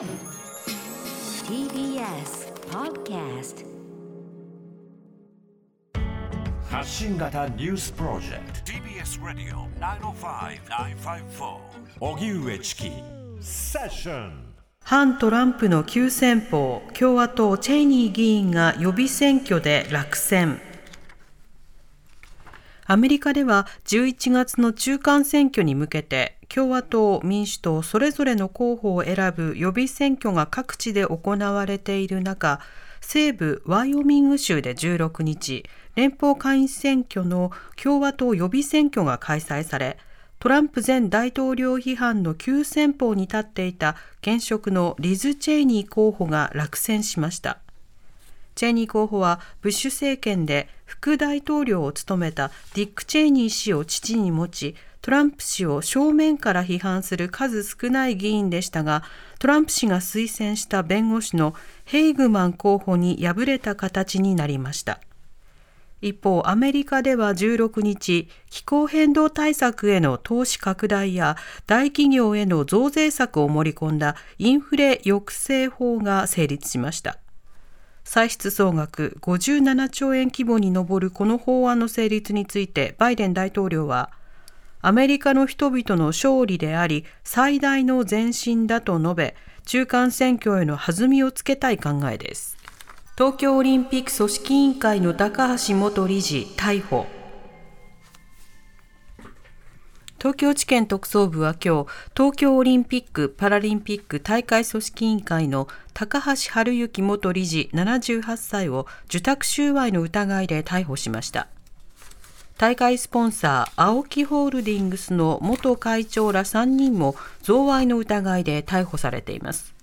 TBS Podcast 発信型ニュースプロジェクト。TBS Radio 905-954荻上チキ。セッション。反トランプの急先鋒共和党チェイニー議員が予備選挙で落選。アメリカでは11月の中間選挙に向けて共和党、民主党それぞれの候補を選ぶ予備選挙が各地で行われている中西部ワイオミング州で16日連邦下院選挙の共和党予備選挙が開催されトランプ前大統領批判の急先鋒に立っていた現職のリズ・チェイニー候補が落選しました。チェイニー候補はブッシュ政権で副大統領を務めたディック・チェイニー氏を父に持ち、トランプ氏を正面から批判する数少ない議員でしたが、トランプ氏が推薦した弁護士のヘイグマン候補に敗れた形になりました。一方、アメリカでは16日、気候変動対策への投資拡大や大企業への増税策を盛り込んだインフレ抑制法が成立しました。歳出総額57兆円規模に上るこの法案の成立についてバイデン大統領は、アメリカの人々の勝利であり最大の前進だと述べ、中間選挙への弾みをつけたい考えです。東京オリンピック組織委員会の高橋元理事逮捕東京地検特捜部は今日、東京オリンピック・パラリンピック大会組織委員会の高橋治之元理事78歳を受託収賄の疑いで逮捕しました。大会スポンサー、青木ホールディングスの元会長ら3人も贈賄の疑いで逮捕されています。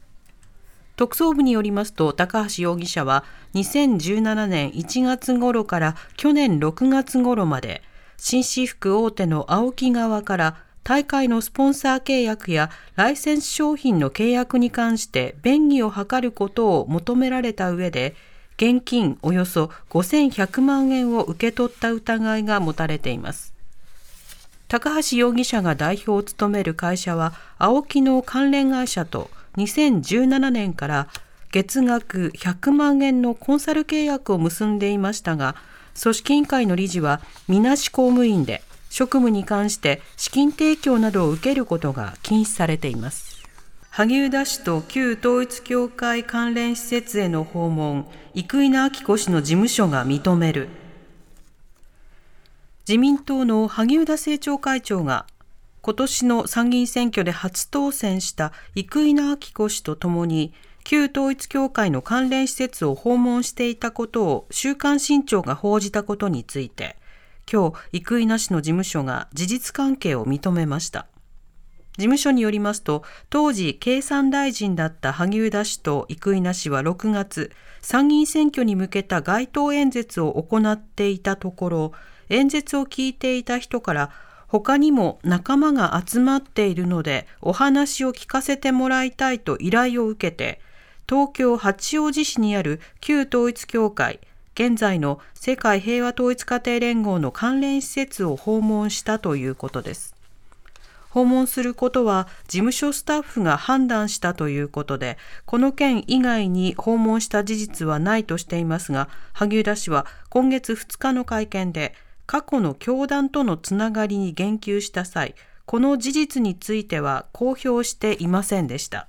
特捜部によりますと高橋容疑者は2017年1月頃から去年6月頃まで紳士服大手の青木側から大会のスポンサー契約やライセンス商品の契約に関して便宜を図ることを求められた上で現金およそ5100万円を受け取った疑いが持たれています。高橋容疑者が代表を務める会社は青木の関連会社と2017年から月額100万円のコンサル契約を結んでいましたが、組織委員会の理事はみなし公務員で、職務に関して資金提供などを受けることが禁止されています。萩生田氏と旧統一教会関連施設への訪問、生稲晃子氏の事務所が認める。自民党の萩生田政調会長が今年の参議院選挙で初当選した生稲晃子氏とともに旧統一教会の関連施設を訪問していたことを週刊新潮が報じたことについて今日生稲氏の事務所が事実関係を認めました事務所によりますと当時経産大臣だった萩生田氏と生稲氏は6月参議院選挙に向けた街頭演説を行っていたところ演説を聞いていた人から他にも仲間が集まっているのでお話を聞かせてもらいたいと依頼を受けて、東京八王子市にある旧統一教会、現在の世界平和統一家庭連合の関連施設を訪問したということです。訪問することは事務所スタッフが判断したということで、この件以外に訪問した事実はないとしていますが、萩生田氏は今月2日の会見で、過去の教団とのつながりに言及した際、この事実については公表していませんでした。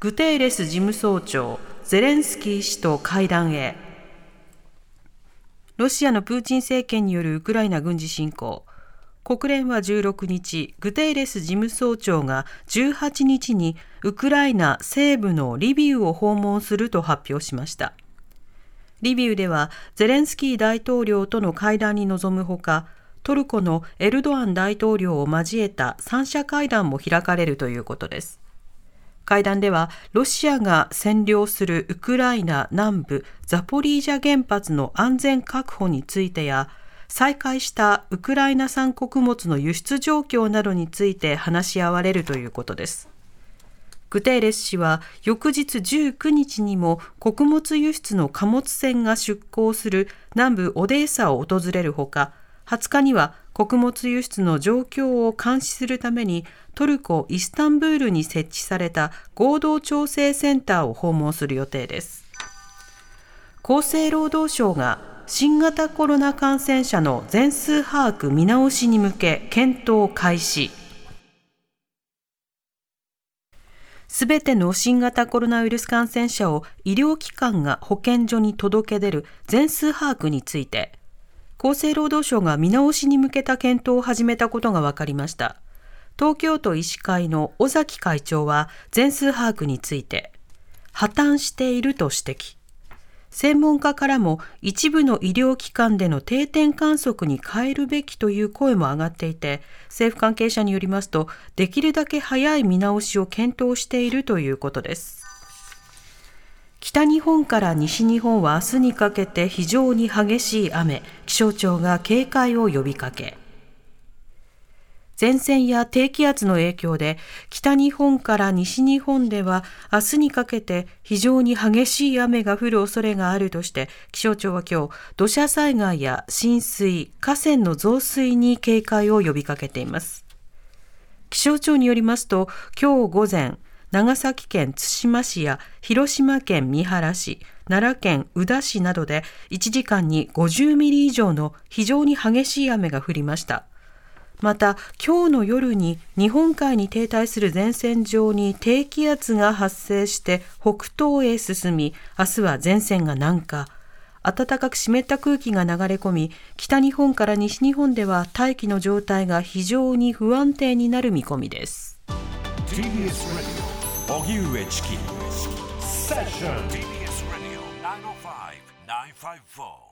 グテーレス事務総長、ゼレンスキー氏と会談へ。ロシアのプーチン政権によるウクライナ軍事侵攻。国連は16日、グテーレス事務総長が18日にウクライナ西部のリビウを訪問すると発表しました。リビウではゼレンスキー大統領との会談に臨むほか、トルコのエルドアン大統領を交えた三者会談も開かれるということです。会談ではロシアが占領するウクライナ南部ザポリージャ原発の安全確保についてや再開したウクライナ産穀物の輸出状況などについて話し合われるということです。グテーレス氏は翌日19日にも穀物輸出の貨物船が出港する南部オデーサを訪れるほか、20日には穀物輸出の状況を監視するためにトルコ・イスタンブールに設置された合同調整センターを訪問する予定です厚生労働省が新型コロナ感染者の全数把握見直しに向け検討開始すべての新型コロナウイルス感染者を医療機関が保健所に届け出る全数把握について、厚生労働省が見直しに向けた検討を始めたことが分かりました。東京都医師会の尾崎会長は全数把握について、破綻していると指摘。専門家からも一部の医療機関での定点観測に変えるべきという声も上がっていて政府関係者によりますとできるだけ早い見直しを検討しているということです。北日本から西日本は明日にかけて非常に激しい雨気象庁が警戒を呼びかけ。前線や低気圧の影響で北日本から西日本では明日にかけて非常に激しい雨が降る恐れがあるとして気象庁は今日土砂災害や浸水、河川の増水に警戒を呼びかけています。気象庁によりますと今日午前長崎県対馬市や広島県三原市、奈良県宇陀市などで1時間に50ミリ以上の非常に激しい雨が降りました。また今日の夜に日本海に停滞する前線上に低気圧が発生して北東へ進み明日は前線が南下。暖かく湿った空気が流れ込み北日本から西日本では大気の状態が非常に不安定になる見込みです。TBS ラジオ荻上チキセッション TBS Radio 905 954